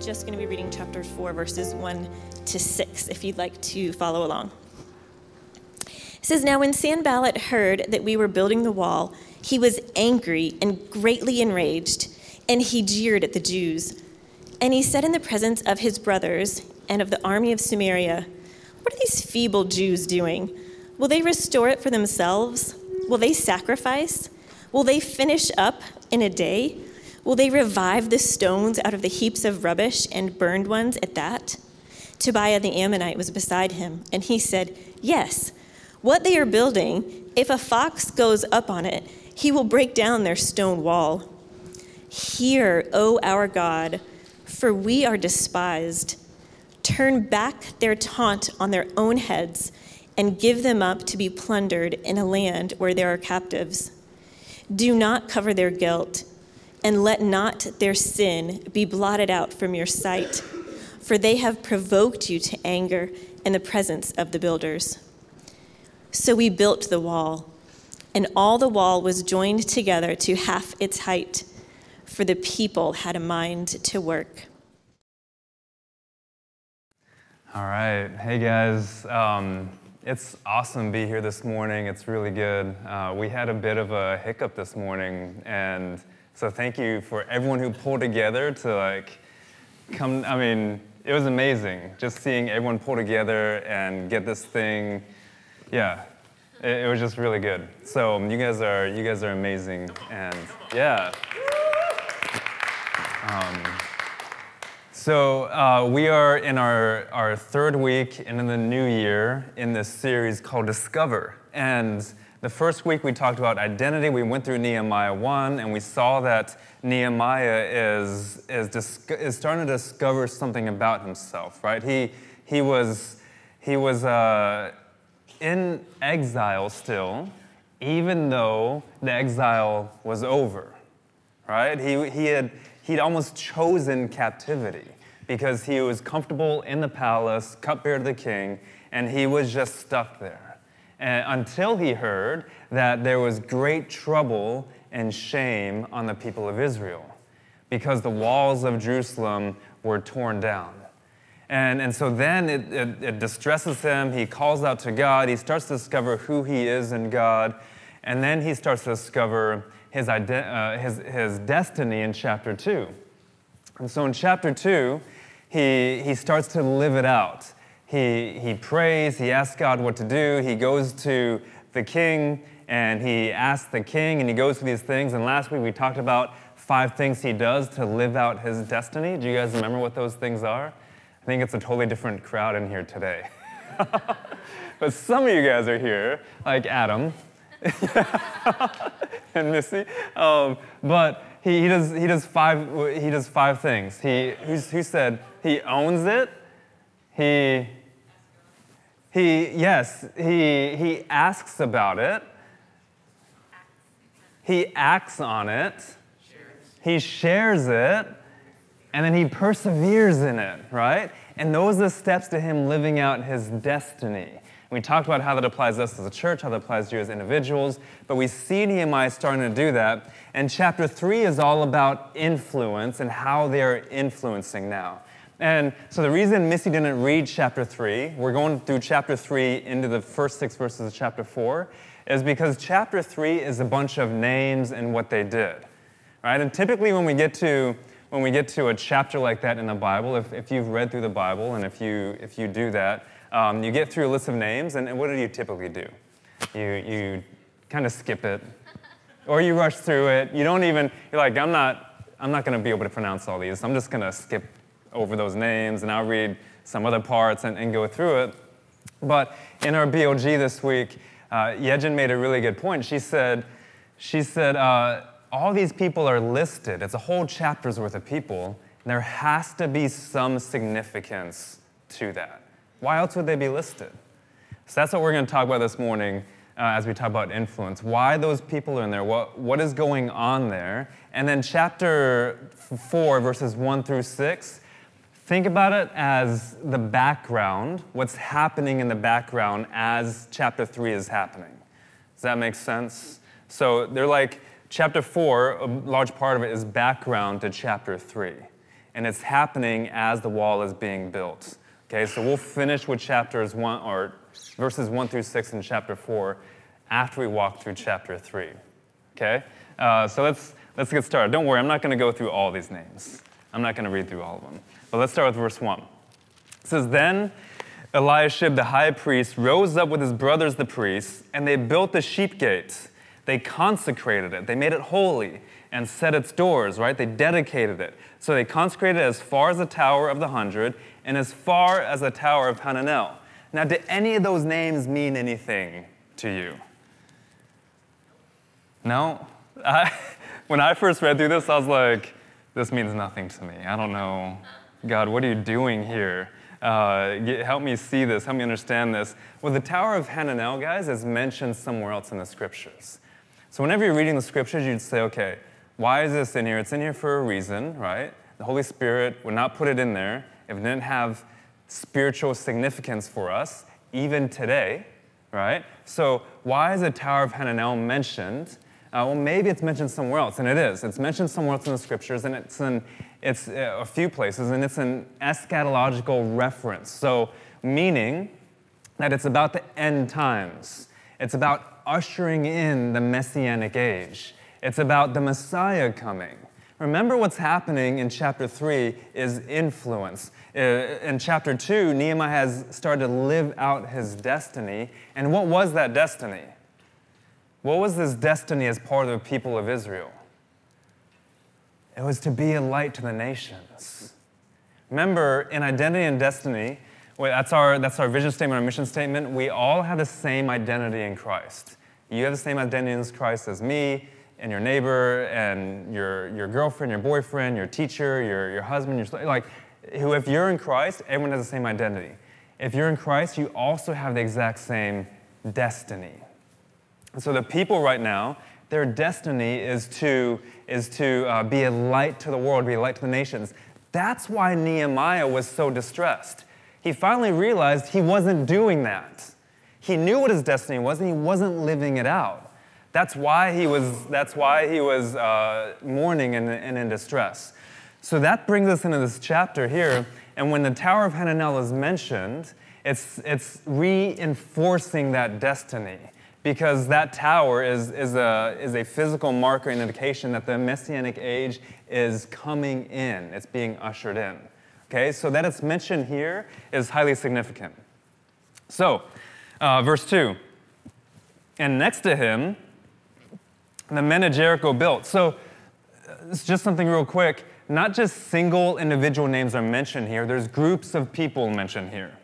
Just going to be reading chapter 4, verses 1 to 6, if you'd like to follow along. It says, Now when Sanballat heard that we were building the wall, he was angry and greatly enraged, and he jeered at the Jews. And he said in the presence of his brothers and of the army of Samaria, What are these feeble Jews doing? Will they restore it for themselves? Will they sacrifice? Will they finish up in a day? Will they revive the stones out of the heaps of rubbish and burned ones at that? Tobiah the Ammonite was beside him, and he said, Yes, what they are building, if a fox goes up on it, he will break down their stone wall. Hear, O our God, for we are despised. Turn back their taunt on their own heads and give them up to be plundered in a land where there are captives. Do not cover their guilt and let not their sin be blotted out from your sight, for they have provoked you to anger in the presence of the builders. So we built the wall, and all the wall was joined together to half its height, for the people had a mind to work. All right. Hey, guys. Um, it's awesome to be here this morning. It's really good. Uh, we had a bit of a hiccup this morning, and so thank you for everyone who pulled together to like come. I mean, it was amazing just seeing everyone pull together and get this thing. Yeah, it, it was just really good. So um, you guys are you guys are amazing, and yeah. Um, so uh, we are in our, our third week and in the new year in this series called Discover. And the first week we talked about identity. We went through Nehemiah 1 and we saw that Nehemiah is, is, is starting to discover something about himself, right? He, he was, he was uh, in exile still, even though the exile was over, right? He, he had he'd almost chosen captivity because he was comfortable in the palace, cupbearer to the king, and he was just stuck there until he heard that there was great trouble and shame on the people of Israel because the walls of Jerusalem were torn down. And, and so then it, it, it, distresses him. He calls out to God. He starts to discover who he is in God. And then he starts to discover his, uh, his, his destiny in chapter 2. And so in chapter 2, he, he starts to live it out he, he prays, he asks God what to do, he goes to the king and he asks the king and he goes through these things. And last week we talked about five things he does to live out his destiny. Do you guys remember what those things are? I think it's a totally different crowd in here today. but some of you guys are here, like Adam and Missy. Um, but he, he, does, he, does five, he does five things. He, who said he owns it, he he, yes, he, he asks about it. He acts on it. He shares it. And then he perseveres in it, right? And those are the steps to him living out his destiny. We talked about how that applies to us as a church, how that applies to you as individuals, but we see Nehemiah starting to do that. And chapter three is all about influence and how they're influencing now. And so the reason Missy didn't read chapter 3, we're going through chapter 3 into the first six verses of chapter 4, is because chapter 3 is a bunch of names and what they did. Right? And typically when we get to when we get to a chapter like that in the Bible, if, if you've read through the Bible and if you if you do that, um, you get through a list of names, and, and what do you typically do? You you kind of skip it. Or you rush through it. You don't even, you're like, I'm not, I'm not going to be able to pronounce all these. I'm just going to skip over those names, and I'll read some other parts and, and go through it. But in our BOG this week, uh, Yejin made a really good point. She said, she said uh, all these people are listed. It's a whole chapter's worth of people There has to be some significance to that. Why else would they be listed? So that's what we're going to talk about this morning uh, as we talk about influence. Why those people are in there, what, what is going on there. And then chapter 4, verses 1 through 6, think about it as the background, what's happening in the background as chapter 3 is happening. Does that make sense? So they're like, chapter 4, a large part of it is background to chapter 3. And it's happening as the wall is being built. Okay, so we'll finish with chapters 1 or verses 1 through 6 in chapter 4 after we walk through chapter 3. Okay? Uh, so let's, let's get started. Don't worry, I'm not going to go through all these names. I'm not going to read through all of them. But let's start with verse 1. It says, Then Eliashib the high priest rose up with his brothers the priests, and they built the sheep gate. They consecrated it, they made it holy, and set its doors, right? They dedicated it. So they consecrated it as far as the Tower of the Hundred and as far as the Tower of Hananel. Now, do any of those names mean anything to you? No? I, when I first read through this, I was like, this means nothing to me. I don't know. God, what are you doing here? Uh, get, help me see this, help me understand this. Well, the Tower of Hananel, guys, is mentioned somewhere else in the scriptures. So, whenever you're reading the scriptures, you'd say, okay, why is this in here? It's in here for a reason, right? The Holy Spirit would not put it in there if it didn't have spiritual significance for us, even today, right? So, why is the Tower of Hananel mentioned? Uh, well, maybe it's mentioned somewhere else, and it is. It's mentioned somewhere else in the scriptures, and it's in it's uh, a few places, and it's an eschatological reference. So, meaning that it's about the end times. It's about ushering in the messianic age. It's about the Messiah coming. Remember what's happening in chapter 3 is influence. Uh, in chapter 2, Nehemiah has started to live out his destiny. And what was that destiny? What was this destiny as part of the people of Israel? It was to be a light to the nations. Remember, in identity and destiny, that's our, that's our vision statement, our mission statement. We all have the same identity in Christ. You have the same identity in Christ as me, and your neighbor, and your, your girlfriend, your boyfriend, your teacher, your, your husband, your like, who, if you're in Christ, everyone has the same identity. If you're in Christ, you also have the exact same destiny. And so the people right now, their destiny is to, is to uh, be a light to the world, be a light to the nations. That's why Nehemiah was so distressed. He finally realized he wasn't doing that. He knew what his destiny was, and he wasn't living it out. That's why he was, that's why he was uh, mourning and, and in distress. So that brings us into this chapter here. And when the Tower of Hananel is mentioned, it's, it's reinforcing that destiny because that tower is, is, a, is a physical marker and indication that the messianic age is coming in, it's being ushered in. Okay, so that it's mentioned here is highly significant. So, uh, verse 2 And next to him, the men of Jericho built. So, uh, it's just something real quick. Not just single individual names are mentioned here, there's groups of people mentioned here.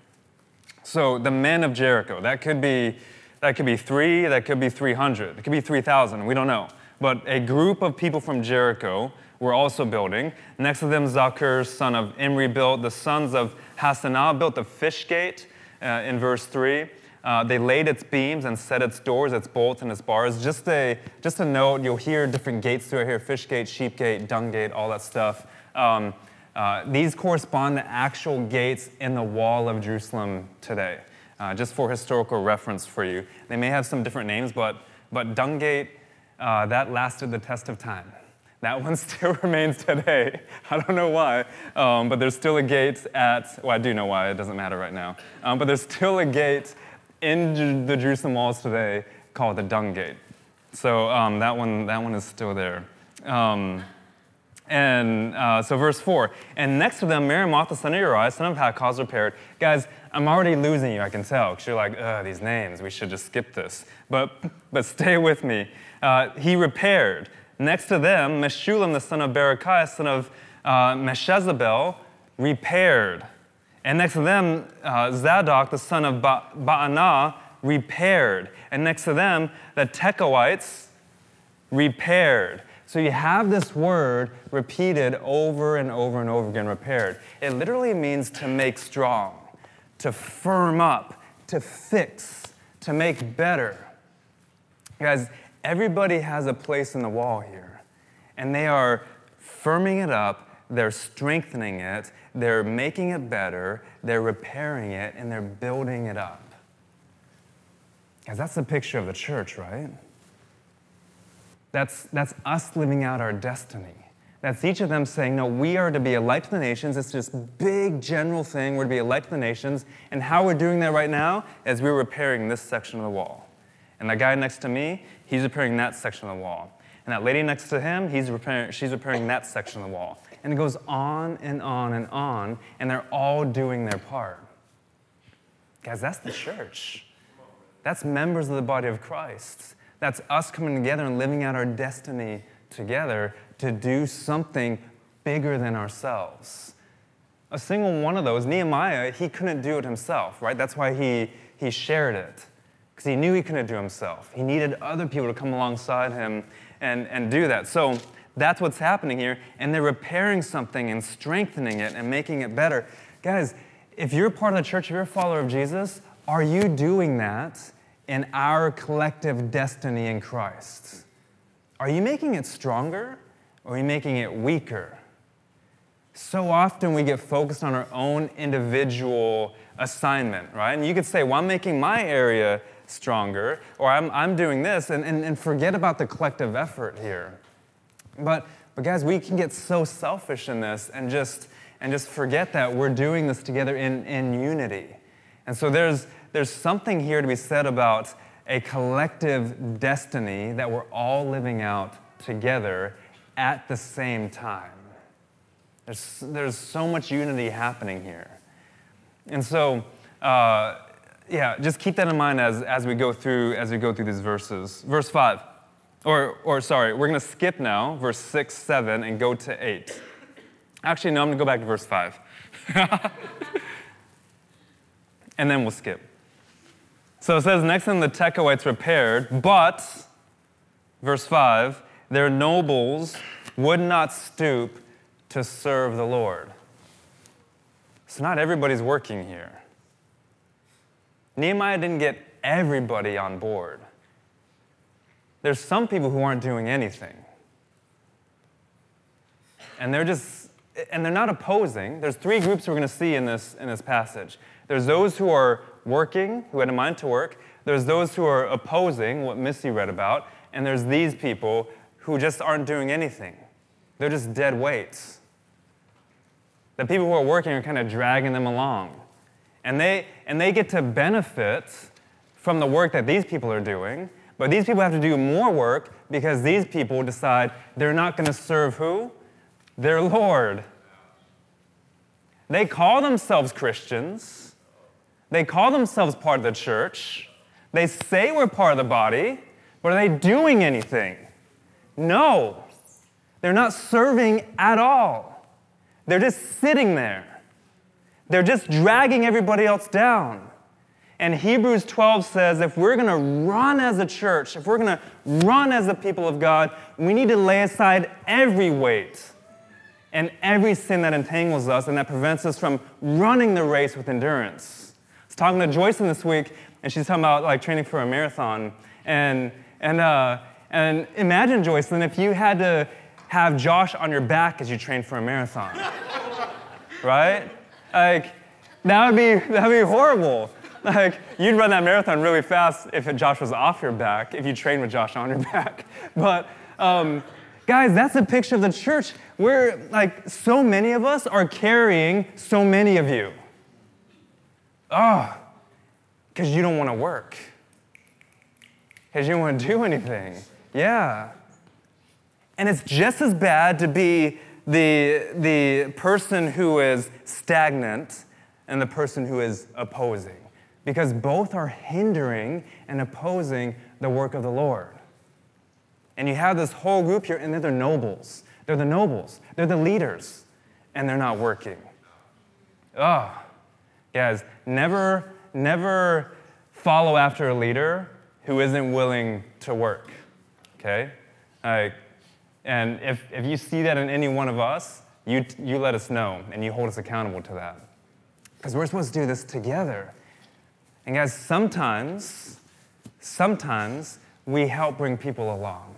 So, the men of Jericho, that could be that could be three, that could be 300, it could be 3,000, we don't know. But a group of people from Jericho were also building. Next to them, Zaccur, son of Imri, built. The sons of Hassenaah built the fish gate uh, in verse 3. Uh, they laid its beams and set its doors, its bolts, and its bars. Just a, just a note, you'll hear different gates through here fish gate, sheep gate, dung gate, all that stuff. Um, uh, these correspond to actual gates in the wall of Jerusalem today uh, just for historical reference for you. They may have some different names, but, but Dungate, uh, that lasted the test of time. That one still remains today. I don't know why, um, but there's still a gate at, well, I do know why, it doesn't matter right now. Um, but there's still a gate in the Jerusalem walls today called the Dung Gate. So um, that, one, that one is still there. Um, and uh, so, verse 4 And next to them, Mary Meremoth, the son of Uriah, son of Hakkoz, repaired. Guys, I'm already losing you, I can tell, because you're like, ugh, these names, we should just skip this. But, but stay with me. Uh, he repaired. Next to them, Meshullam, the son of Berechiah, son of uh, Meshezabel, repaired. And next to them, uh, Zadok, the son of ba- Baanah, repaired. And next to them, the Tekoites repaired. So you have this word repeated over and over and over again, repaired. It literally means to make strong, to firm up, to fix, to make better. Guys, everybody has a place in the wall here, and they are firming it up, they're strengthening it, they're making it better, they're repairing it, and they're building it up. Guys, that's the picture of the church, right? That's, that's us living out our destiny. That's each of them saying, No, we are to be a light to the nations. It's this big general thing. We're to be a light to the nations. And how we're doing that right now is we're repairing this section of the wall. And that guy next to me, he's repairing that section of the wall. And that lady next to him, he's repairing, she's repairing that section of the wall. And it goes on and on and on, and they're all doing their part. Guys, that's the church. That's members of the body of Christ. That's us coming together and living out our destiny together to do something bigger than ourselves. A single one of those, Nehemiah, he couldn't do it himself, right? That's why he, he shared it, because he knew he couldn't do it himself. He needed other people to come alongside him and, and do that. So that's what's happening here, and they're repairing something and strengthening it and making it better. Guys, if you're part of the church, if you're a follower of Jesus, are you doing that in our collective destiny in Christ? Are you making it stronger or are you making it weaker? So often we get focused on our own individual assignment, right? And you could say, well, I'm making my area stronger, or I'm, I'm doing this, and, and, and forget about the collective effort here. But, but guys, we can get so selfish in this and just, and just forget that we're doing this together in, in unity. And so there's, there's something here to be said about a collective destiny that we're all living out together at the same time. There's, there's so much unity happening here. And so, uh, yeah, just keep that in mind as, as we go through as we go through these verses. Verse 5. Or, or sorry, we're going to skip now, verse 6, 7, and go to 8. Actually, no, I'm going to go back to verse 5. and then we'll skip. So it says, Next thing the Tekoites repaired, but, verse 5, their nobles would not stoop to serve the Lord. So not everybody's working here. Nehemiah didn't get everybody on board. There's some people who aren't doing anything. And they're just, and they're not opposing. There's three groups we're going to see in this, in this passage. There's those who are working, who had a mind to work. There's those who are opposing, what Missy read about. And there's these people who just aren't doing anything. They're just dead weights. The people who are working are kind of dragging them along. And they, and they get to benefit from the work that these people are doing, but these people have to do more work because these people decide they're not going to serve who? Their Lord. They call themselves Christians. They call themselves part of the church. They say we're part of the body, but are they doing anything? No. They're not serving at all. They're just sitting there. They're just dragging everybody else down. And Hebrews 12 says if we're going to run as a church, if we're going to run as a people of God, we need to lay aside every weight and every sin that entangles us and that prevents us from running the race with endurance. Was talking to Joyce this week, and she's talking about like training for a marathon. And, and, uh, and imagine, Joycelyn, if you had to have Josh on your back as you train for a marathon, right? Like, that would be, that would be horrible. Like, you'd run that marathon really fast if Josh was off your back, if you trained with Josh on your back. But, um, guys, that's a picture of the church. Where, like, so many of us are carrying so many of you. Ah, oh, because you don't want to work, because you don't want to do anything. Yeah. And it's just as bad to be the, the person who is stagnant and the person who is opposing, because both are hindering and opposing the work of the Lord. And you have this whole group here, and they're the nobles. They're the nobles. They're the leaders, and they're not working. Ah. Guys, never, never follow after a leader who isn't willing to work. Okay? Like, And if, if you see that in any one of us, you, you let us know and you hold us accountable to that. Because we're supposed to do this together. And guys, sometimes, sometimes we help bring people along.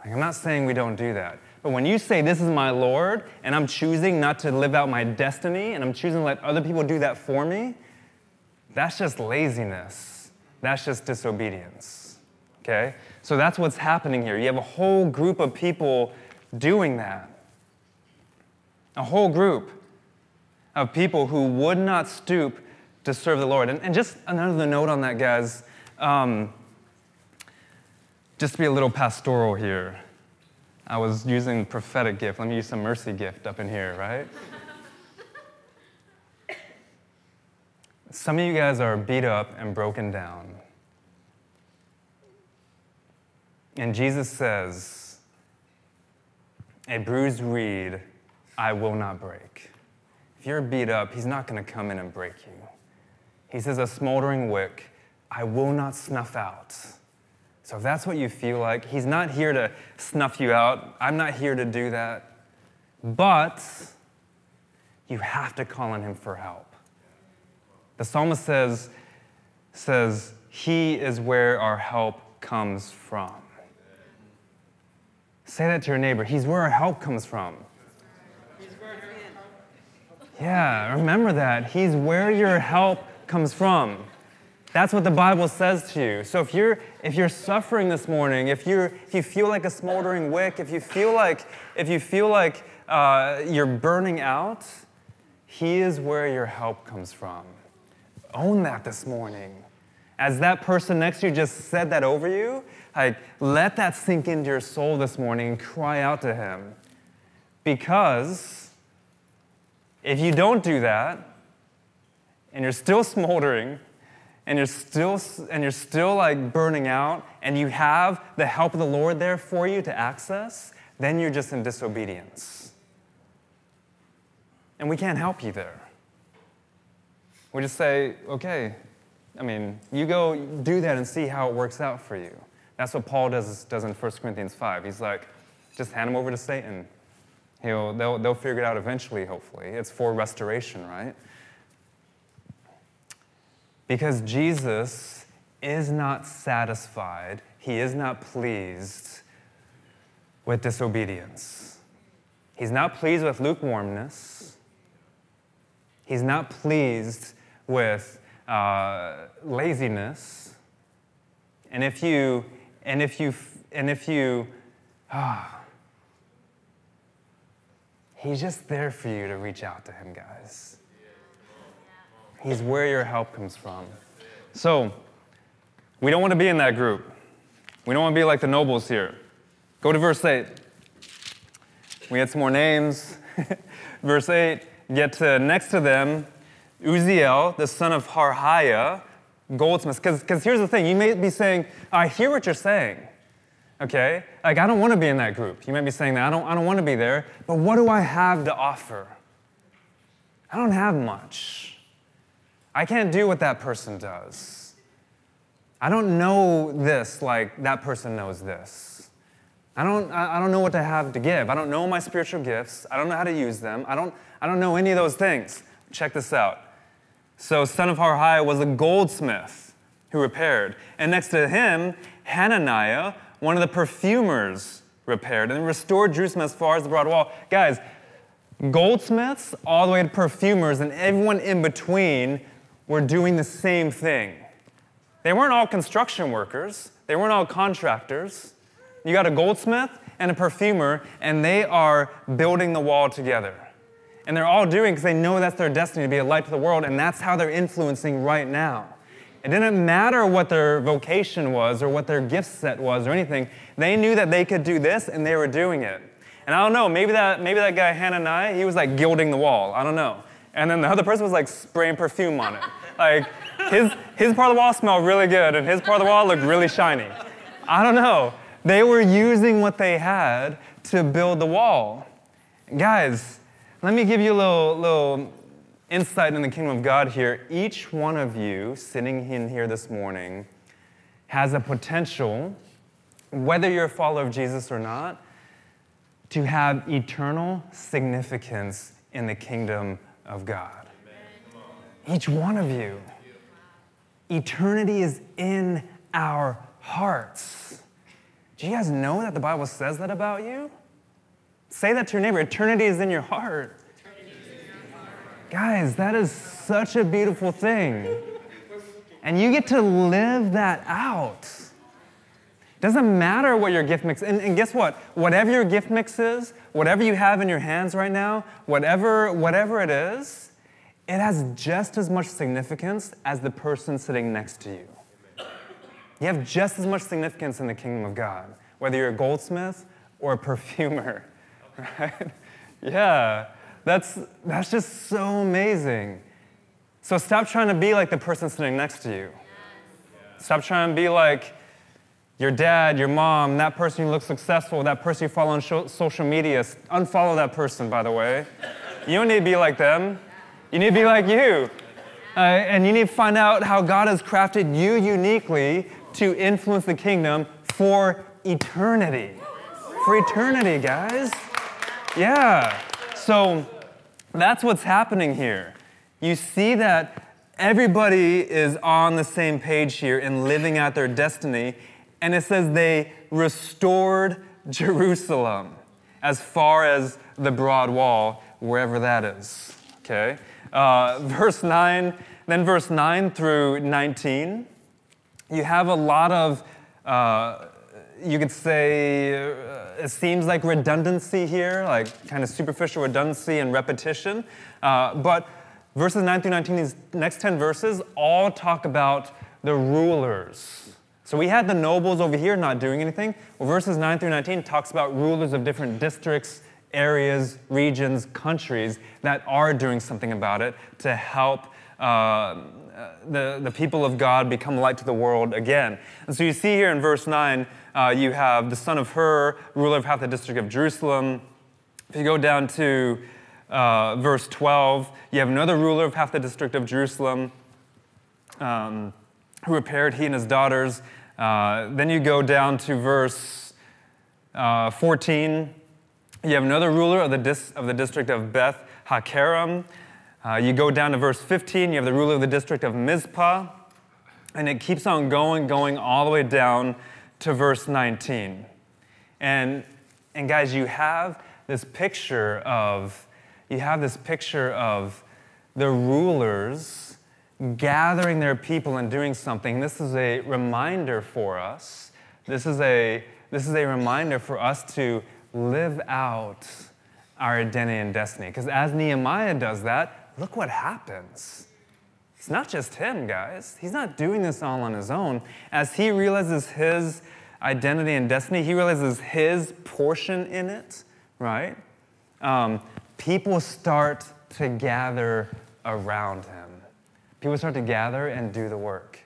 Like, I'm not saying we don't do that. But when you say, This is my Lord, and I'm choosing not to live out my destiny, and I'm choosing to let other people do that for me, that's just laziness. That's just disobedience. Okay? So that's what's happening here. You have a whole group of people doing that. A whole group of people who would not stoop to serve the Lord. And, and just another note on that, guys. Um, just to be a little pastoral here. I was using prophetic gift. Let me use some mercy gift up in here, right? Some of you guys are beat up and broken down. And Jesus says, A bruised reed I will not break. If you're beat up, He's not going to come in and break you. He says, A smoldering wick I will not snuff out. So if that's what you feel like, He's not here to snuff you out. I'm not here to do that. But you have to call on Him for help. The psalmist says, says He is where our help comes from. Say that to your neighbor. He's where our help comes from. Yeah, remember that. He's where your help comes from. That's what the Bible says to you. So if you're if you're suffering this morning, if you if you feel like a smoldering wick, if you feel like if you feel like uh, you're burning out, He is where your help comes from. Own that this morning. As that person next to you just said that over you, like let that sink into your soul this morning and cry out to Him, because if you don't do that, and you're still smoldering and you're still and you're still like burning out and you have the help of the Lord there for you to access, then you're just in disobedience. And we can't help you there. We just say, okay, I mean, you go do that and see how it works out for you. That's what Paul does, does in 1 Corinthians 5. He's like, just hand him over to Satan. He'll, they'll, they'll figure it out eventually, hopefully. It's for restoration, right? Because Jesus is not satisfied, he is not pleased with disobedience. He's not pleased with lukewarmness. He's not pleased with uh, laziness. And if you, and if you, and if you, ah, he's just there for you to reach out to him, guys. He's where your help comes from. So, we don't want to be in that group. We don't want to be like the nobles here. Go to verse 8. We had some more names. verse 8 get to uh, next to them Uzziel, the son of Harhaiah, goldsmith. Because here's the thing you may be saying, I hear what you're saying. Okay? Like, I don't want to be in that group. You might be saying that. I don't, I don't want to be there. But what do I have to offer? I don't have much. I can't do what that person does. I don't know this like that person knows this. I don't, I don't know what to have to give. I don't know my spiritual gifts. I don't know how to use them. I don't, I don't know any of those things. Check this out. So, son of Harhaiah was a goldsmith who repaired. And next to him, Hananiah, one of the perfumers, repaired and restored Jerusalem as far as the broad wall. Guys, goldsmiths all the way to perfumers and everyone in between were doing the same thing. They weren't all construction workers, they weren't all contractors. You got a goldsmith and a perfumer, and they are building the wall together. And they're all doing because they know that's their destiny to be a light to the world, and that's how they're influencing right now. It didn't matter what their vocation was or what their gift set was or anything. They knew that they could do this, and they were doing it. And I don't know, maybe that, maybe that guy Hananiah, he was like gilding the wall. I don't know. And then the other person was like spraying perfume on it. Like his, his part of the wall smelled really good and his part of the wall looked really shiny. I don't know. They were using what they had to build the wall. Guys, let me give you a little, little insight in the kingdom of God here. Each one of you sitting in here this morning has a potential, whether you're a follower of Jesus or not, to have eternal significance in the kingdom of God. Each one of you. Eternity is in our hearts. Do you guys know that the Bible says that about you? Say that to your neighbor. Eternity is in your heart. Guys, that is such a beautiful thing. And you get to live that out. Doesn't matter what your gift mix and, and guess what? Whatever your gift mix is, whatever you have in your hands right now, whatever, whatever it is, it has just as much significance as the person sitting next to you. You have just as much significance in the kingdom of God, whether you're a goldsmith or a perfumer, right? Yeah, that's, that's just so amazing. So stop trying to be like the person sitting next to you. Stop trying to be like your dad, your mom, that person who looks successful, that person you follow on social media. Unfollow that person, by the way. You don't need to be like them. You need to be like you. Uh, and you need to find out how God has crafted you uniquely to influence the kingdom for eternity. For eternity, guys. Yeah. So that's what's happening here. You see that everybody is on the same page here and living out their destiny. And it says they restored Jerusalem as far as the broad wall, wherever that is. Okay? Uh, verse 9, then verse 9 through 19 you have a lot of, uh, you could say, uh, it seems like redundancy here, like kind of superficial redundancy and repetition. Uh, but verses 9 through 19, these next 10 verses, all talk about the rulers. So we had the nobles over here not doing anything. Well, verses 9 through 19 talks about rulers of different districts, areas, regions, countries that are doing something about it to help uh, the, the people of God become light to the world again. And so you see here in verse 9, uh, you have the son of Hur, ruler of half the district of Jerusalem. If you go down to uh, verse 12, you have another ruler of half the district of Jerusalem um, who repaired he and his daughters. Uh, then you go down to verse uh, 14. You have another ruler of the, dis- of the district of Beth Hakerem. Uh, you go down to verse 15, you have the ruler of the district of Mizpah, and it keeps on going, going all the way down to verse 19. And, and guys, you have this picture of, you have this picture of the rulers gathering their people and doing something. This is a reminder for us. This is a, this is a reminder for us to live out our identity and destiny. Because as Nehemiah does that, look what happens. It's not just him, guys. He's not doing this all on his own. As he realizes his identity and destiny, he realizes his portion in it, right? Um, people start to gather around him. People start to gather and do the work.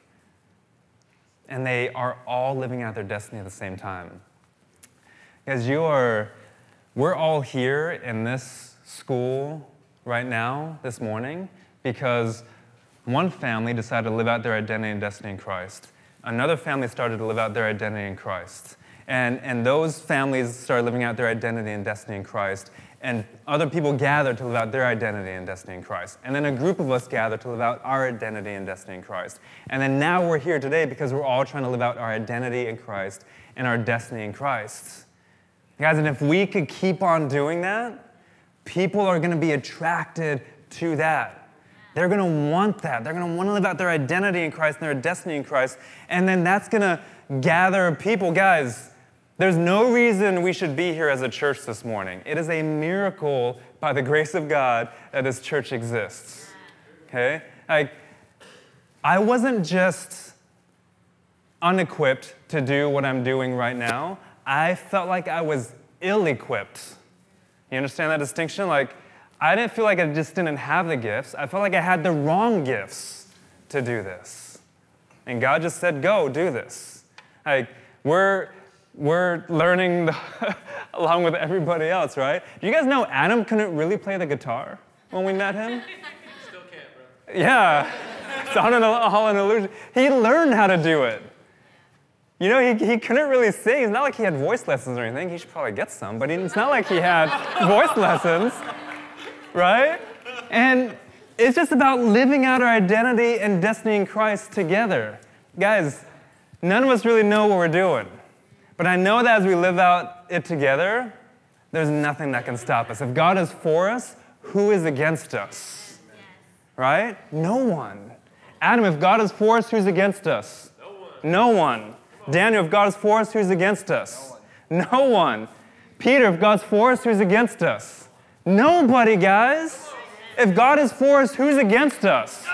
And they are all living out their destiny at the same time. Guys, you are, we're all here in this school right now, this morning, because one family decided to live out their identity and destiny in Christ. Another family started to live out their identity in Christ. And, and those families started living out their identity and destiny in Christ. And other people gather to live out their identity and destiny in Christ. And then a group of us gather to live out our identity and destiny in Christ. And then now we're here today because we're all trying to live out our identity in Christ and our destiny in Christ. Guys, and if we could keep on doing that, people are going to be attracted to that. They're going to want that. They're going to want to live out their identity in Christ and their destiny in Christ. And then that's going to gather people. Guys, there's no reason we should be here as a church this morning. It is a miracle by the grace of God that this church exists. Okay? Like, I wasn't just unequipped to do what I'm doing right now, I felt like I was ill equipped you understand that distinction? Like, I didn't feel like I just didn't have the gifts. I felt like I had the wrong gifts to do this. And God just said, go, do this. Like, we're, we're learning the along with everybody else, right? Do you guys know Adam couldn't really play the guitar when we met him? Still can't, bro. Yeah. It's all an, all an illusion. He learned how to do it. You know, he, he couldn't really sing. It's not like he had voice lessons or anything. He should probably get some, but it's not like he had voice lessons, right? And it's just about living out our identity and destiny in Christ together. Guys, none of us really know what we're doing. But I know that as we live out it together, there's nothing that can stop us. If God is for us, who is against us? Right? No one. Adam, if God is for us, who's against us? No one. Daniel, if God is for us, who's against us? No one. no one. Peter, if God's for us, who's against us? Nobody, guys. If God is for us, who's against us?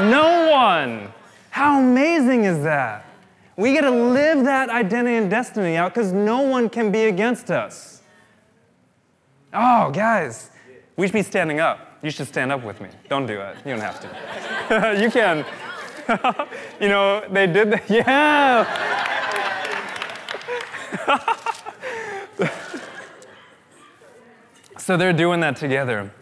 No one. How amazing is that? We get to live that identity and destiny out because no one can be against us. Oh, guys, we should be standing up. You should stand up with me. Don't do it. You don't have to. you can. you know, they did that. Yeah. so they're doing that together.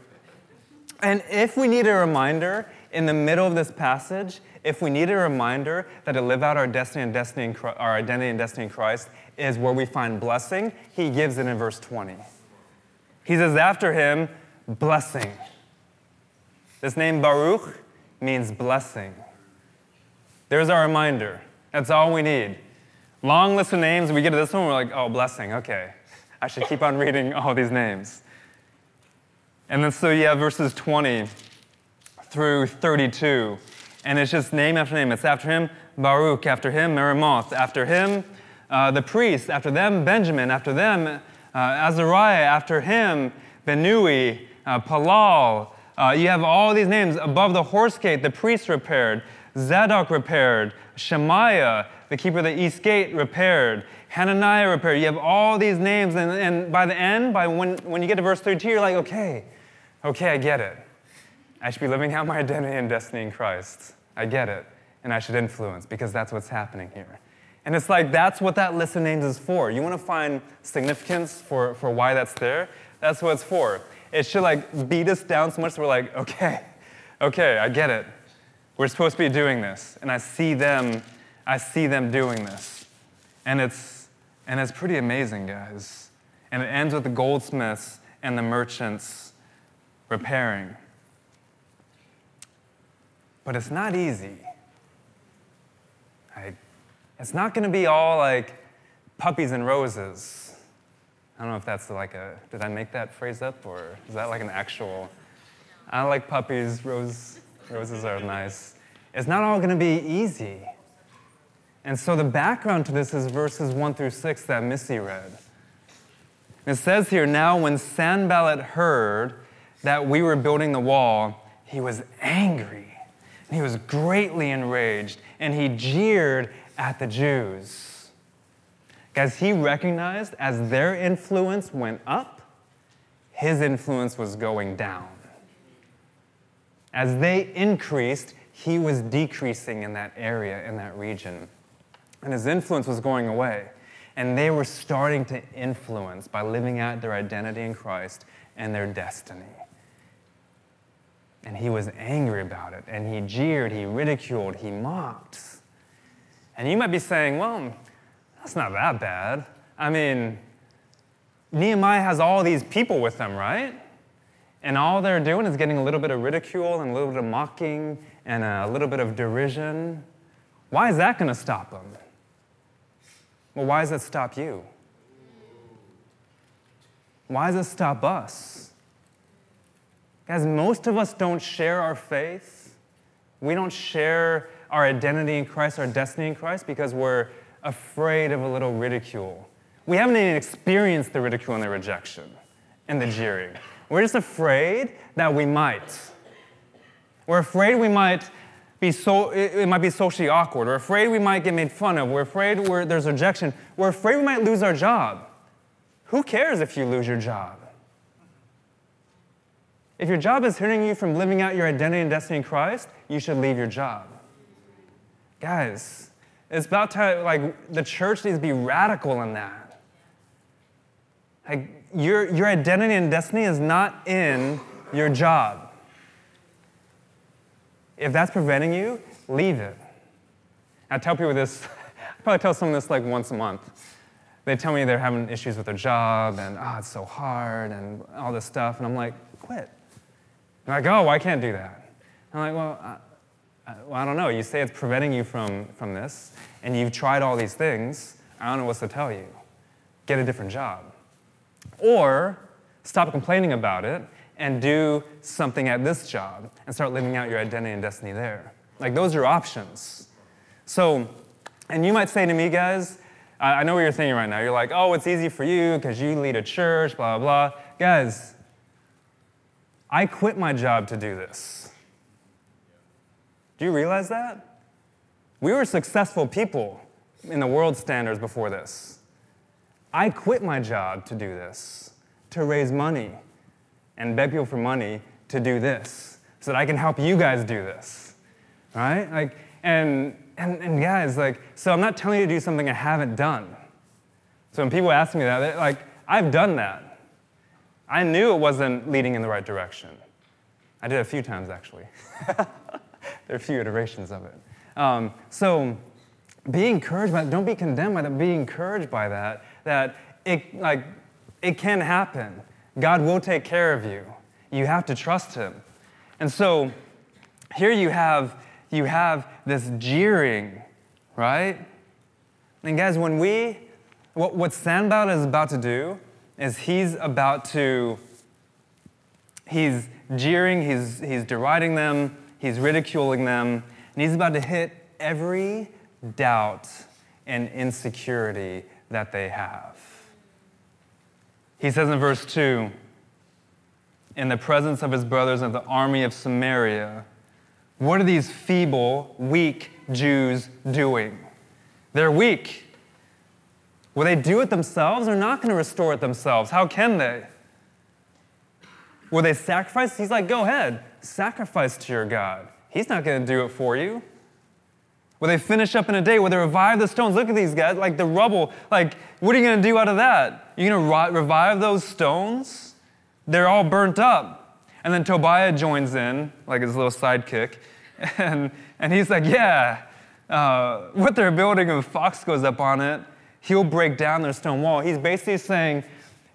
And if we need a reminder in the middle of this passage, if we need a reminder that to live out our destiny and destiny in, our identity and destiny in Christ is where we find blessing, he gives it in verse 20. He says, after him, blessing. This name Baruch means blessing. There's our reminder. That's all we need. Long list of names, we get to this one, we're like, oh, blessing, okay. I should keep on reading all these names. And then so have verses 20 through 32. And it's just name after name. It's after him, Baruch, after him, Meremoth, after him, uh, the priest, after them, Benjamin, after them, uh, Azariah, after him, Binnui, uh, Palal. Uh, you have all these names. Above the horse gate, the priest repaired, Zadok repaired, Shemaiah, the keeper of the east gate, repaired. Hananiah repaired. You have all these names, and, and by the end, by when, when you get to verse 32, you're like, okay, okay, I get it. I should be living out my identity and destiny in Christ. I get it. And I should influence because that's what's happening here. And it's like that's what that list of names is for. You want to find significance for, for why that's there? That's what it's for. It should like beat us down so much that we're like, okay, okay, I get it. We're supposed to be doing this. And I see them I see them doing this. And it's, and it's pretty amazing, guys. And it ends with the goldsmiths and the merchants repairing. But it's not easy. It's not going to be all like puppies and roses. I don't know if that's like a, did I make that phrase up or is that like an actual? I like puppies, rose, roses are nice. It's not all going to be easy. And so the background to this is verses 1 through 6 that Missy read. It says here, now when Sanballat heard that we were building the wall, he was angry. He was greatly enraged, and he jeered at the Jews. Guys, he recognized as their influence went up, his influence was going down. As they increased, he was decreasing in that area, in that region and his influence was going away. And they were starting to influence by living out their identity in Christ and their destiny. And he was angry about it, and he jeered, he ridiculed, he mocked. And you might be saying, well, that's not that bad. I mean, Nehemiah has all these people with them, right? And all they're doing is getting a little bit of ridicule and a little bit of mocking and a little bit of derision. Why is that going to stop them? Well, why does that stop you? Why does it stop us? Guys, most of us don't share our faith. We don't share our identity in Christ, our destiny in Christ, because we're afraid of a little ridicule. We haven't even experienced the ridicule and the rejection and the jeering. We're just afraid that we might. We're afraid we might be so, it, it might be socially awkward. We're afraid we might get made fun of. We're afraid we're, there's rejection. We're afraid we might lose our job. Who cares if you lose your job? If your job is hindering you from living out your identity and destiny in Christ, you should leave your job. Guys, it's about time, like, the church needs to be radical in that. Like, your, your identity and destiny is not in your job. If that's preventing you, leave it. I tell people this, I probably tell someone this like once a month. They tell me they're having issues with their job and, oh, it's so hard and all this stuff. And I'm like, quit. They're like, oh, I can't do that. I'm like, well, I, well, I don't know. You say it's preventing you from, from this, and you've tried all these things. I don't know what to tell you. Get a different job. Or stop complaining about it and do something at this job and start living out your identity and destiny there. Like, those are options. So, and you might say to me, guys, I know what you're thinking right now. You're like, oh, it's easy for you because you lead a church, blah, blah. Guys, I quit my job to do this. Do you realize that? We were successful people in the world standards before this. I quit my job to do this, to raise money and beg people for money to do this so that I can help you guys do this. Right? Like, and, and, and guys, like, so I'm not telling you to do something I haven't done. So when people ask me that, like, I've done that. I knew it wasn't leading in the right direction. I did a few times, actually. there are a few iterations of it. Um, so be encouraged by that. Don't be condemned by that. Be encouraged by that, that it, like, it can happen. God will take care of you. You have to trust Him. And so here you have, you have this jeering, right? And guys, when we, what, what Sanballat is about to do is he's about to, he's jeering, he's, he's deriding them, he's ridiculing them, and he's about to hit every doubt and insecurity that they have. He says in verse 2 In the presence of his brothers of the army of Samaria, what are these feeble, weak Jews doing? They're weak. Will they do it themselves? They're not going to restore it themselves. How can they? Will they sacrifice? He's like, go ahead, sacrifice to your God. He's not going to do it for you. Will they finish up in a day? Will they revive the stones? Look at these guys, like the rubble. Like, what are you going to do out of that? You're going to revive those stones? They're all burnt up. And then Tobiah joins in, like his little sidekick, and, and he's like, Yeah, uh, what they're building, a fox goes up on it, he'll break down their stone wall. He's basically saying,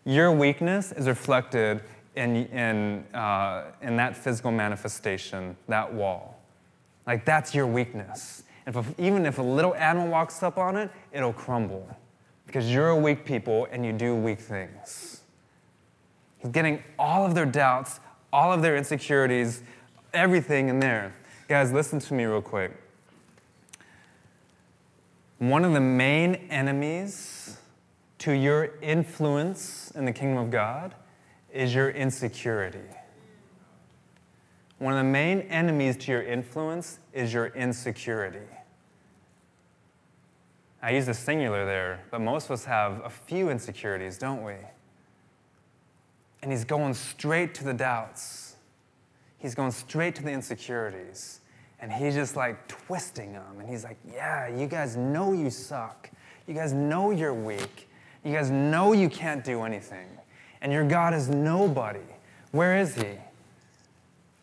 Your weakness is reflected in, in, uh, in that physical manifestation, that wall. Like, that's your weakness. If even if a little animal walks up on it, it'll crumble because you're a weak people and you do weak things. He's getting all of their doubts, all of their insecurities, everything in there. Guys, listen to me real quick. One of the main enemies to your influence in the kingdom of God is your insecurity. One of the main enemies to your influence is your insecurity. I use the singular there, but most of us have a few insecurities, don't we? And he's going straight to the doubts. He's going straight to the insecurities. And he's just like twisting them. And he's like, Yeah, you guys know you suck. You guys know you're weak. You guys know you can't do anything. And your God is nobody. Where is he?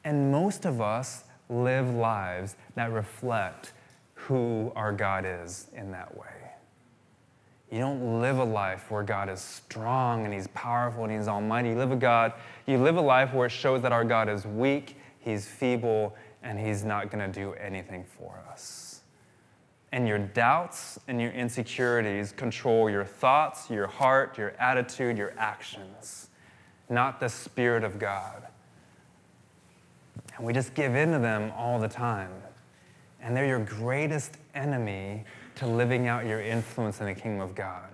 And most of us live lives that reflect who our God is in that way. You don't live a life where God is strong and He's powerful and He's almighty. You live a God, you live a life where it shows that our God is weak, He's feeble, and He's not going to do anything for us. And your doubts and your insecurities control your thoughts, your heart, your attitude, your actions, not the Spirit of God. And we just give in to them all the time and they're your greatest enemy to living out your influence in the kingdom of God.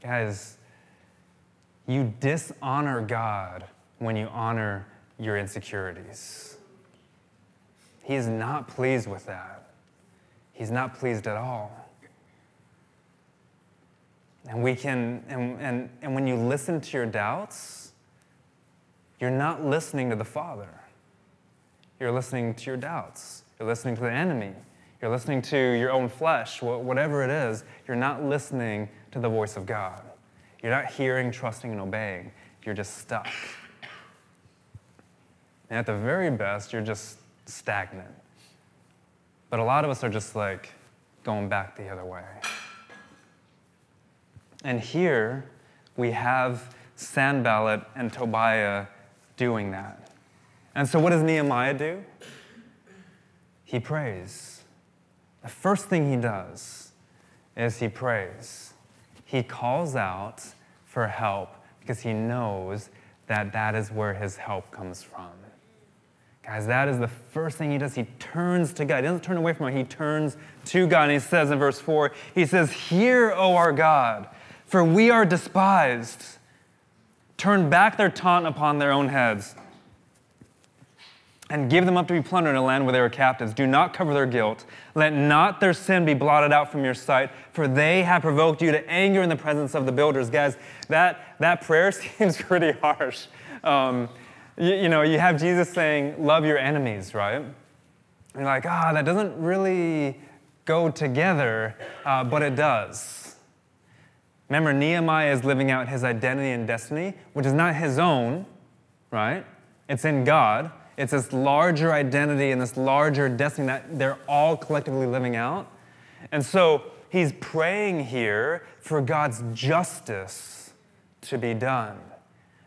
Guys, you dishonor God when you honor your insecurities. He is not pleased with that. He's not pleased at all. And we can, and, and, and when you listen to your doubts, you're not listening to the Father. You're listening to your doubts. You're listening to the enemy. You're listening to your own flesh, whatever it is. You're not listening to the voice of God. You're not hearing, trusting, and obeying. You're just stuck. And at the very best, you're just stagnant. But a lot of us are just like going back the other way. And here we have Sanballat and Tobiah doing that. And so, what does Nehemiah do? He prays. The first thing he does is he prays. He calls out for help because he knows that that is where his help comes from. Guys, that is the first thing he does. He turns to God. He doesn't turn away from him, he turns to God. And he says in verse 4, he says, Hear, O our God, for we are despised. Turn back their taunt upon their own heads and give them up to be plundered in a land where they are captives. Do not cover their guilt. Let not their sin be blotted out from your sight, for they have provoked you to anger in the presence of the builders. Guys, that, that prayer seems pretty harsh. Um, you, you, know, you have Jesus saying, Love your enemies, right? And you're like, ah, oh, that doesn't really go together, uh, but it does. Remember, Nehemiah is living out his identity and destiny, which is not his own, right? It's in God. It's this larger identity and this larger destiny that they're all collectively living out. And so he's praying here for God's justice to be done.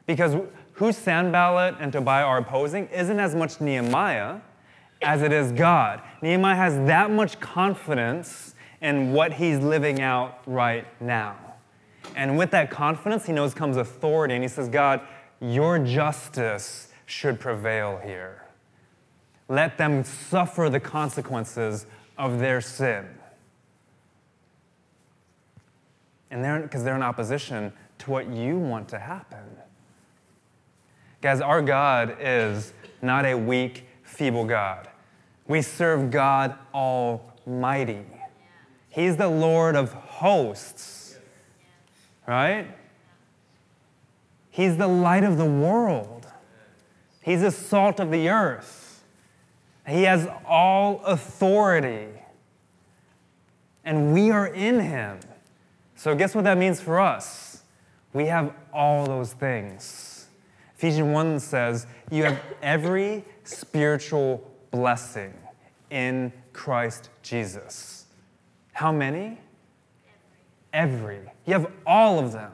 Because who Sanballat and Tobiah are opposing isn't as much Nehemiah as it is God. Nehemiah has that much confidence in what he's living out right now. And with that confidence, he knows comes authority. And he says, God, your justice should prevail here. Let them suffer the consequences of their sin. And they're because they're in opposition to what you want to happen. Guys, our God is not a weak, feeble God. We serve God Almighty. He's the Lord of hosts, right? He's the light of the world. He's the salt of the earth. He has all authority. And we are in him. So, guess what that means for us? We have all those things. Ephesians 1 says, You have every spiritual blessing in Christ Jesus. How many? Every. You have all of them.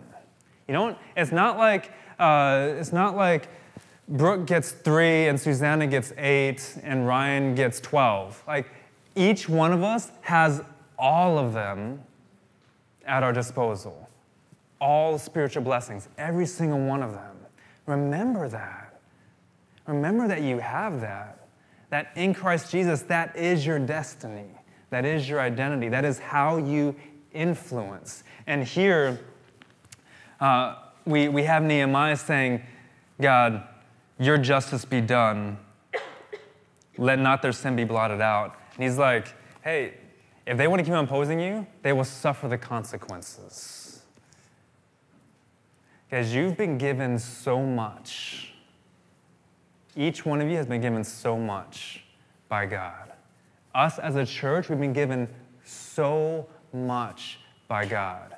You don't, it's not like, uh, it's not like, Brooke gets three, and Susanna gets eight, and Ryan gets 12. Like, each one of us has all of them at our disposal. All spiritual blessings, every single one of them. Remember that. Remember that you have that. That in Christ Jesus, that is your destiny. That is your identity. That is how you influence. And here, uh, we, we have Nehemiah saying, God, your justice be done. Let not their sin be blotted out. And he's like, Hey, if they want to keep on opposing you, they will suffer the consequences. Guys, you've been given so much. Each one of you has been given so much by God. Us as a church, we've been given so much by God.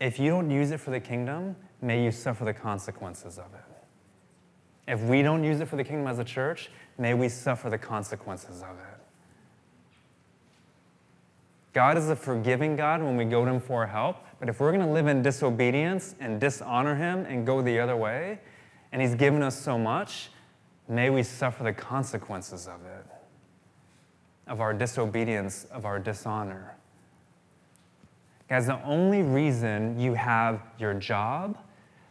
If you don't use it for the kingdom, may you suffer the consequences of it. If we don't use it for the kingdom as a church, may we suffer the consequences of it. God is a forgiving God when we go to Him for help, but if we're going to live in disobedience and dishonor Him and go the other way, and He's given us so much, may we suffer the consequences of it, of our disobedience, of our dishonor. Guys, the only reason you have your job,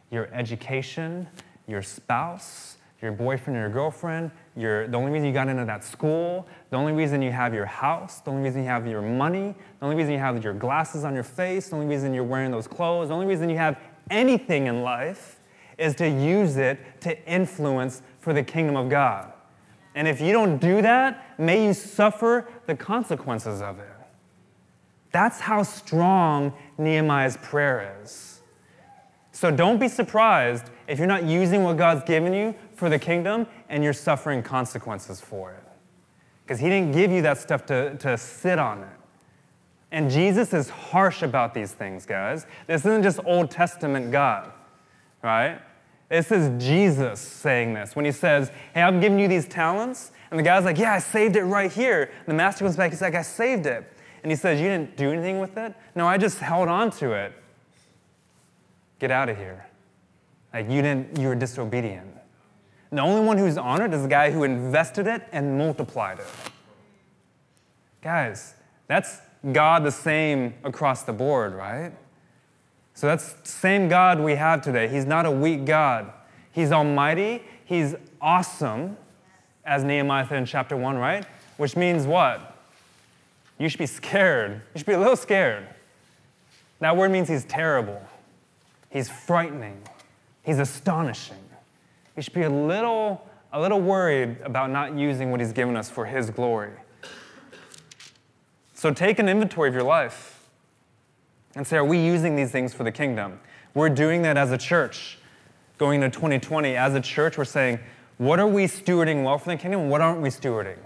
your education, your spouse, your boyfriend your girlfriend, your, the only reason you got into that school, the only reason you have your house, the only reason you have your money, the only reason you have your glasses on your face, the only reason you're wearing those clothes, the only reason you have anything in life is to use it to influence for the kingdom of God. And if you don't do that, may you suffer the consequences of it. That's how strong Nehemiah's prayer is. So don't be surprised if you're not using what God's given you for the kingdom and you're suffering consequences for it. Because He didn't give you that stuff to, to sit on it. And Jesus is harsh about these things, guys. This isn't just Old Testament God, right? This is Jesus saying this when he says, Hey, I'm giving you these talents. And the guy's like, Yeah, I saved it right here. And the master comes back, he's like, I saved it. And he says, You didn't do anything with it? No, I just held on to it. Get out of here. Like you didn't, you were disobedient. And the only one who's honored is the guy who invested it and multiplied it. Guys, that's God the same across the board, right? So that's same God we have today. He's not a weak God. He's almighty, he's awesome, as Nehemiah said in chapter 1, right? Which means what? You should be scared. You should be a little scared. That word means he's terrible. He's frightening. He's astonishing. You should be a little, a little worried about not using what he's given us for his glory. So take an inventory of your life and say, are we using these things for the kingdom? We're doing that as a church. Going into 2020, as a church, we're saying, what are we stewarding well for the kingdom? What aren't we stewarding?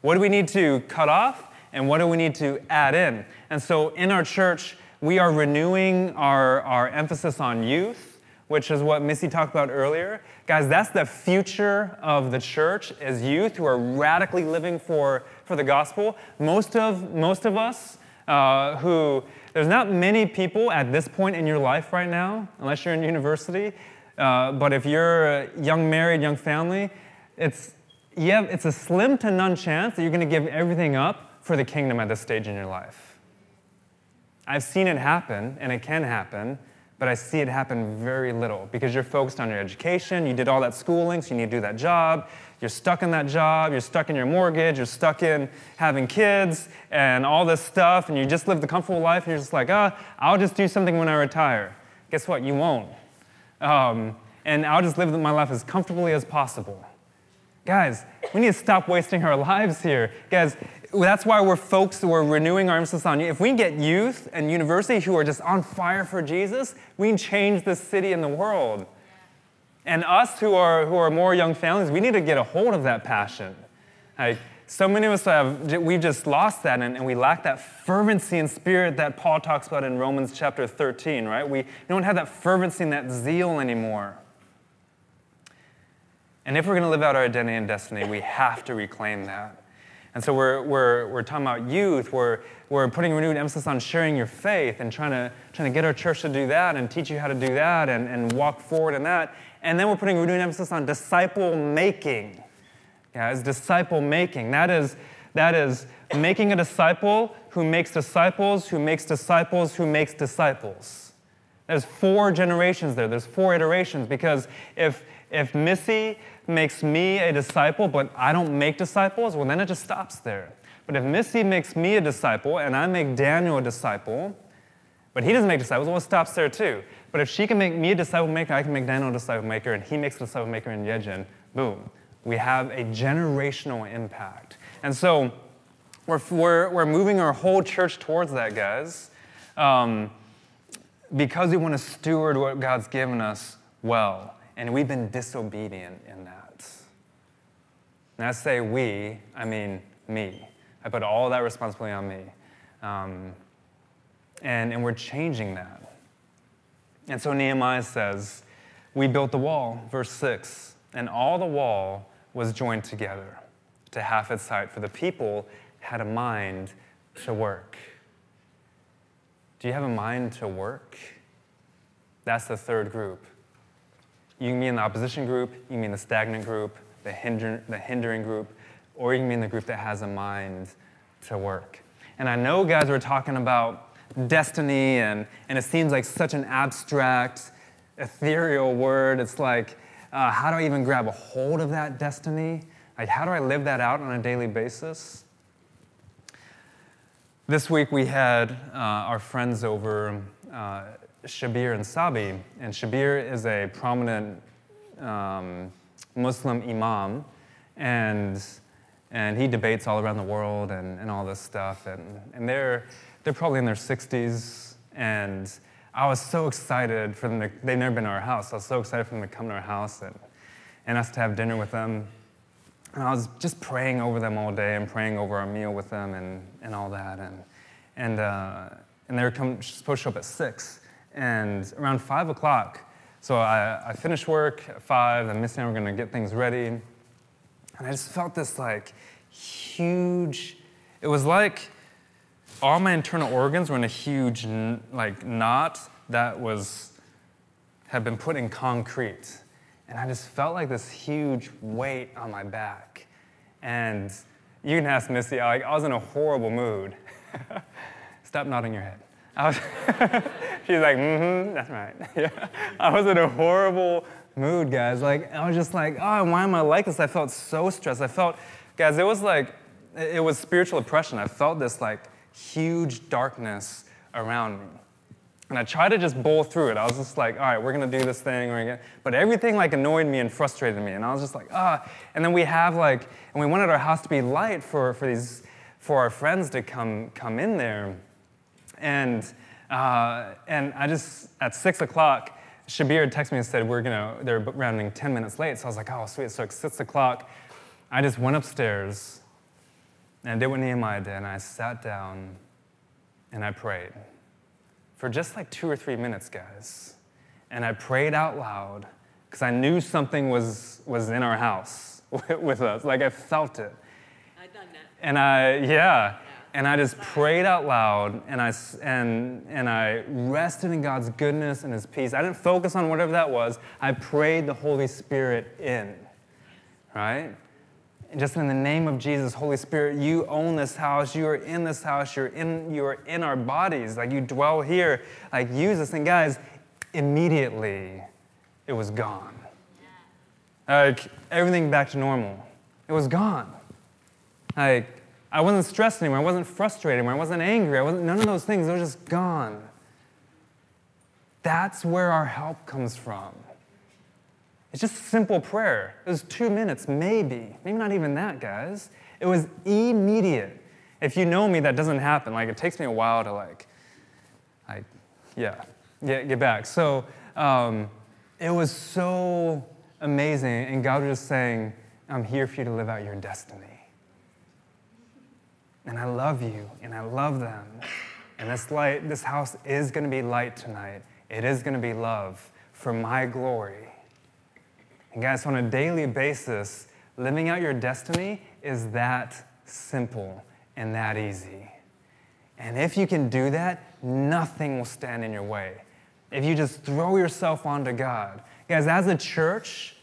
What do we need to cut off? And what do we need to add in? And so in our church, we are renewing our, our emphasis on youth, which is what Missy talked about earlier. Guys, that's the future of the church is youth who are radically living for, for the gospel. Most of, most of us uh, who, there's not many people at this point in your life right now, unless you're in university, uh, but if you're a young married, young family, it's, yeah, it's a slim to none chance that you're going to give everything up for the kingdom at this stage in your life. I've seen it happen, and it can happen, but I see it happen very little because you're focused on your education, you did all that schooling, so you need to do that job, you're stuck in that job, you're stuck in your mortgage, you're stuck in having kids and all this stuff, and you just live the comfortable life, and you're just like, ah, I'll just do something when I retire. Guess what? You won't. Um, and I'll just live my life as comfortably as possible. Guys, we need to stop wasting our lives here. Guys, that's why we're folks who are renewing our emphasis on you. If we get youth and university who are just on fire for Jesus, we can change the city and the world. And us who are who are more young families, we need to get a hold of that passion. Like, so many of us have we've just lost that and, and, we lack that fervency and spirit that Paul talks about in Romans chapter 13, right? We don't have that fervency and that zeal anymore. And if we're going to live out our identity and destiny, we have to reclaim that. And so we're, we're, we're talking about youth. We're, we're putting renewed emphasis on sharing your faith and trying to, trying to get our church to do that and teach you how to do that and, and walk forward in that. And then we're putting renewed emphasis on disciple making. Yeah, it's disciple making. That is, that is making a disciple who makes disciples, who makes disciples, who makes disciples. There's four generations there. There's four iterations because if, if Missy makes me a disciple, but I don't make disciples, well, then it just stops there. But if Missy makes me a disciple and I make Daniel a disciple, but he doesn't make disciples, well, it stops there too. But if she can make me a disciple maker, I can make Daniel a disciple maker, and he makes a disciple maker in Yejin, boom. We have a generational impact. And so we're, we're, we're moving our whole church towards that, guys, um, because we want to steward what God's given us well. And we've been disobedient in that. And I say we, I mean me. I put all that responsibility on me. Um, and, and we're changing that. And so Nehemiah says, We built the wall, verse 6, and all the wall was joined together to half its height, for the people had a mind to work. Do you have a mind to work? That's the third group. You can be in the opposition group, you can be in the stagnant group, the, hinder, the hindering group, or you can be in the group that has a mind to work. And I know, guys, we're talking about destiny, and, and it seems like such an abstract, ethereal word. It's like, uh, how do I even grab a hold of that destiny? Like, how do I live that out on a daily basis? This week we had uh, our friends over, uh, Shabir and Sabi. And Shabir is a prominent um, Muslim imam, and, and he debates all around the world and, and all this stuff. And, and they're, they're probably in their 60s, and I was so excited for them to, they've never been to our house. I was so excited for them to come to our house and, and us to have dinner with them. And I was just praying over them all day and praying over our meal with them and, and all that. And, and, uh, and they were come, supposed to show up at 6. And around 5 o'clock, So I, I finished work at five, and Missy and I were gonna get things ready. And I just felt this like huge, it was like all my internal organs were in a huge like knot that was, had been put in concrete. And I just felt like this huge weight on my back. And you can ask Missy, I, I was in a horrible mood. Stop nodding your head. Was, she's like, mm-hmm, that's right. yeah. I was in a horrible mood, guys. Like, I was just like, oh, why am I like this? I felt so stressed. I felt, guys, it was like, it was spiritual oppression. I felt this like huge darkness around me. And I tried to just bowl through it. I was just like, all right, we're gonna do this thing. Gonna... But everything like annoyed me and frustrated me. And I was just like, ah. And then we have like, and we wanted our house to be light for, for these, for our friends to come, come in there. And, uh, and I just, at six o'clock, Shabir texted me and said, we're gonna, they're rounding 10 minutes late. So I was like, oh, sweet. So at six o'clock, I just went upstairs and I did what Nehemiah did. And I sat down and I prayed for just like two or three minutes, guys. And I prayed out loud because I knew something was, was in our house with us. Like I felt it. I've done that. And I, yeah. And I just prayed out loud and I, and, and I rested in God's goodness and His peace. I didn't focus on whatever that was. I prayed the Holy Spirit in, right? And just in the name of Jesus, Holy Spirit, you own this house. You are in this house. You're in, you are in our bodies. Like you dwell here. Like use this. And guys, immediately it was gone. Like everything back to normal. It was gone. Like I wasn't stressed anymore. I wasn't frustrated anymore. I wasn't angry. I wasn't none of those things. They were just gone. That's where our help comes from. It's just simple prayer. It was two minutes, maybe. Maybe not even that, guys. It was immediate. If you know me, that doesn't happen. Like, it takes me a while to, like, like yeah, get, get back. So um, it was so amazing. And God was just saying, I'm here for you to live out your destiny. And I love you, and I love them. And this light, this house is going to be light tonight. It is going to be love for my glory. And guys, on a daily basis, living out your destiny is that simple and that easy. And if you can do that, nothing will stand in your way. If you just throw yourself onto God. Guys, as a church,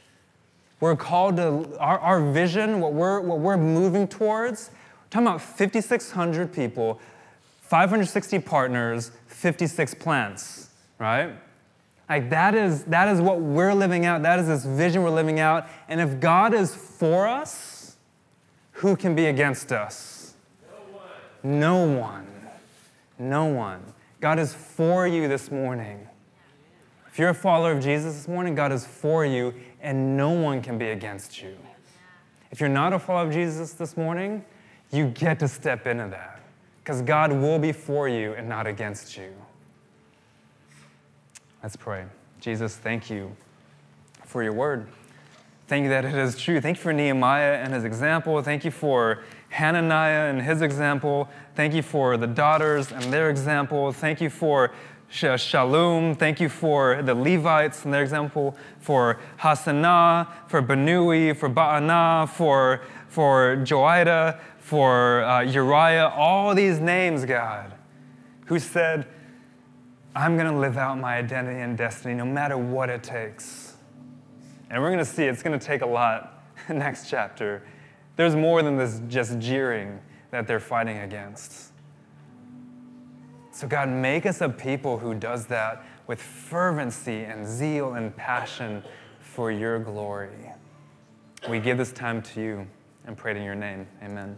we're called to, our, our vision, what we're, what we're moving towards, talking about 5,600 people, 560 partners, 56 plants, right? Like that is that is what we're living out. That is this vision we're living out. And if God is for us, who can be against us? No one. No one. No one. God is for you this morning. If you're a follower of Jesus this morning, God is for you, and no one can be against you. If you're not a follower of Jesus this morning, you get to step into that because God will be for you and not against you. Let's pray. Jesus, thank you for your word. Thank you that it is true. Thank you for Nehemiah and his example. Thank you for Hananiah and his example. Thank you for the daughters and their example. Thank you for Shallum. Thank you for the Levites and their example. For Hassenaah, for Binnui, for Baanah, for, for Joiada, for uh, Uriah. All these names, God, who said, I'm going to live out my identity and destiny no matter what it takes. And we're going to see it's going to take a lot next chapter. There's more than this just jeering that they're fighting against. So, God, make us a people who does that with fervency and zeal and passion for your glory. We give this time to you and pray in your name. Amen.